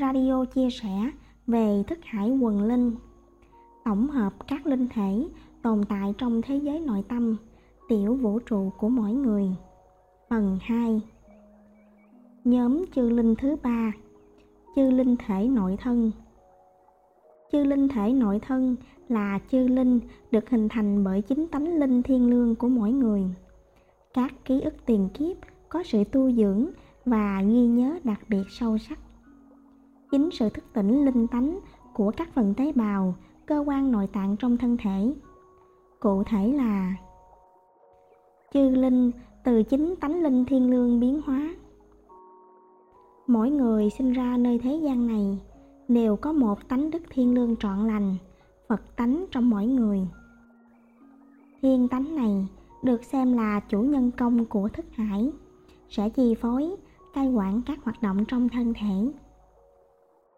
radio chia sẻ về thức hải quần linh, tổng hợp các linh thể tồn tại trong thế giới nội tâm, tiểu vũ trụ của mỗi người. Phần 2 nhóm chư linh thứ ba. Chư linh thể nội thân. Chư linh thể nội thân là chư linh được hình thành bởi chính tánh linh thiên lương của mỗi người. Các ký ức tiền kiếp có sự tu dưỡng và ghi nhớ đặc biệt sâu sắc chính sự thức tỉnh linh tánh của các phần tế bào, cơ quan nội tạng trong thân thể. Cụ thể là chư linh từ chính tánh linh thiên lương biến hóa. Mỗi người sinh ra nơi thế gian này đều có một tánh đức thiên lương trọn lành, phật tánh trong mỗi người. Thiên tánh này được xem là chủ nhân công của thức hải, sẽ chi phối, cai quản các hoạt động trong thân thể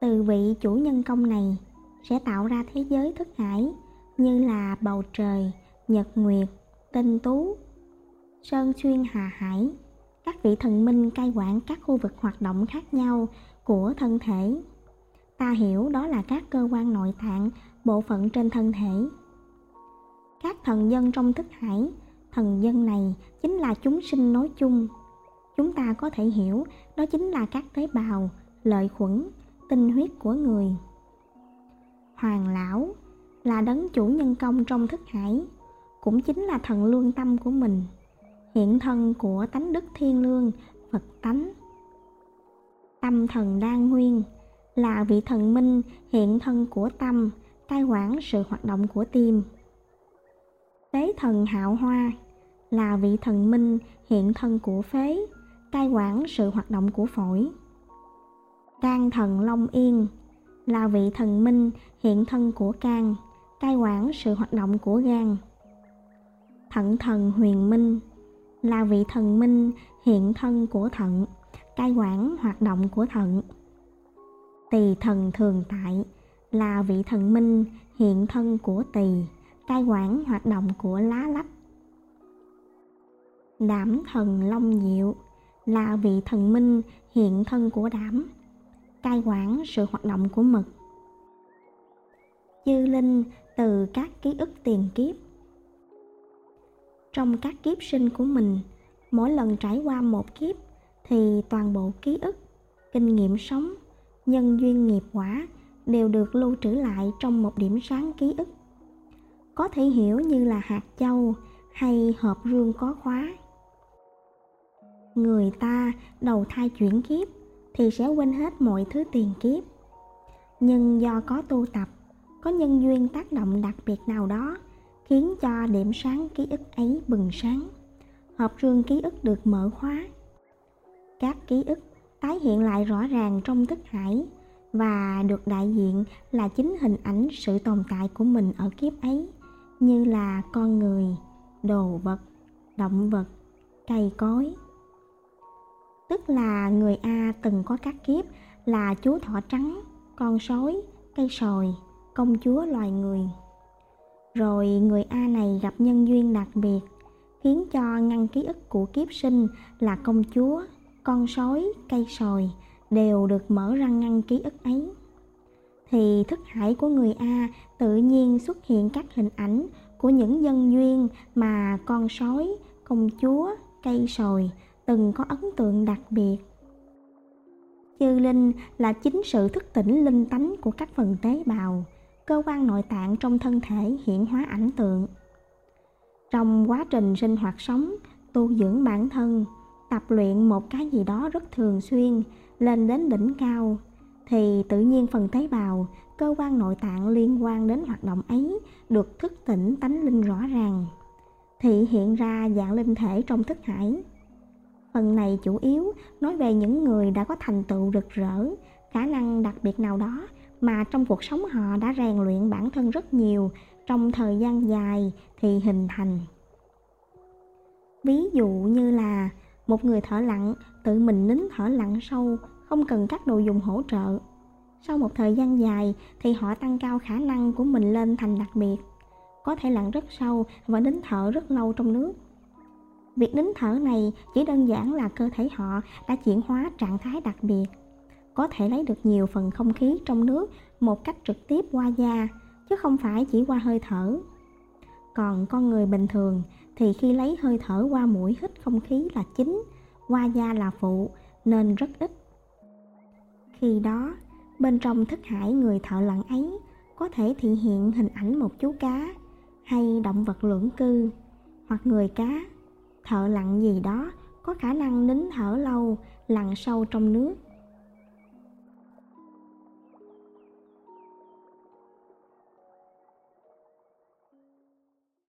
từ vị chủ nhân công này sẽ tạo ra thế giới thức hải như là bầu trời, nhật nguyệt, tinh tú, sơn xuyên hà hải. Các vị thần minh cai quản các khu vực hoạt động khác nhau của thân thể. Ta hiểu đó là các cơ quan nội tạng, bộ phận trên thân thể. Các thần dân trong thức hải, thần dân này chính là chúng sinh nói chung. Chúng ta có thể hiểu đó chính là các tế bào, lợi khuẩn tinh huyết của người. Hoàng lão là đấng chủ nhân công trong thức hải, cũng chính là thần lương tâm của mình, hiện thân của tánh đức thiên lương, phật tánh. Tâm thần đa nguyên là vị thần minh hiện thân của tâm, cai quản sự hoạt động của tim. Tế thần hạo hoa là vị thần minh hiện thân của phế, cai quản sự hoạt động của phổi can thần long yên là vị thần minh hiện thân của can cai quản sự hoạt động của gan. Thận thần huyền minh là vị thần minh hiện thân của thận, cai quản hoạt động của thận. Tỳ thần thường tại là vị thần minh hiện thân của tỳ, cai quản hoạt động của lá lách. Đảm thần long diệu là vị thần minh hiện thân của đảm cai quản sự hoạt động của mực. Dư linh từ các ký ức tiền kiếp. Trong các kiếp sinh của mình, mỗi lần trải qua một kiếp thì toàn bộ ký ức, kinh nghiệm sống, nhân duyên nghiệp quả đều được lưu trữ lại trong một điểm sáng ký ức. Có thể hiểu như là hạt châu hay hộp rương có khóa. Người ta đầu thai chuyển kiếp thì sẽ quên hết mọi thứ tiền kiếp. Nhưng do có tu tập, có nhân duyên tác động đặc biệt nào đó, khiến cho điểm sáng ký ức ấy bừng sáng, hộp rương ký ức được mở khóa. Các ký ức tái hiện lại rõ ràng trong thức hải và được đại diện là chính hình ảnh sự tồn tại của mình ở kiếp ấy, như là con người, đồ vật, động vật, cây cối tức là người a từng có các kiếp là chú thỏ trắng, con sói, cây sồi, công chúa loài người. Rồi người a này gặp nhân duyên đặc biệt, khiến cho ngăn ký ức của kiếp sinh là công chúa, con sói, cây sồi đều được mở ra ngăn ký ức ấy. Thì thức hải của người a tự nhiên xuất hiện các hình ảnh của những nhân duyên mà con sói, công chúa, cây sồi từng có ấn tượng đặc biệt. Chư linh là chính sự thức tỉnh linh tánh của các phần tế bào, cơ quan nội tạng trong thân thể hiện hóa ảnh tượng. Trong quá trình sinh hoạt sống, tu dưỡng bản thân, tập luyện một cái gì đó rất thường xuyên, lên đến đỉnh cao, thì tự nhiên phần tế bào, cơ quan nội tạng liên quan đến hoạt động ấy được thức tỉnh tánh linh rõ ràng thị hiện ra dạng linh thể trong thức hải phần này chủ yếu nói về những người đã có thành tựu rực rỡ, khả năng đặc biệt nào đó mà trong cuộc sống họ đã rèn luyện bản thân rất nhiều trong thời gian dài thì hình thành. Ví dụ như là một người thở lặng tự mình nín thở lặng sâu, không cần các đồ dùng hỗ trợ. Sau một thời gian dài thì họ tăng cao khả năng của mình lên thành đặc biệt, có thể lặn rất sâu và nín thở rất lâu trong nước việc nín thở này chỉ đơn giản là cơ thể họ đã chuyển hóa trạng thái đặc biệt có thể lấy được nhiều phần không khí trong nước một cách trực tiếp qua da, chứ không phải chỉ qua hơi thở. Còn con người bình thường thì khi lấy hơi thở qua mũi hít không khí là chính, qua da là phụ, nên rất ít. Khi đó, bên trong thức hải người thợ lặn ấy có thể thị hiện hình ảnh một chú cá hay động vật lưỡng cư hoặc người cá thợ lặn gì đó có khả năng nín thở lâu lặn sâu trong nước.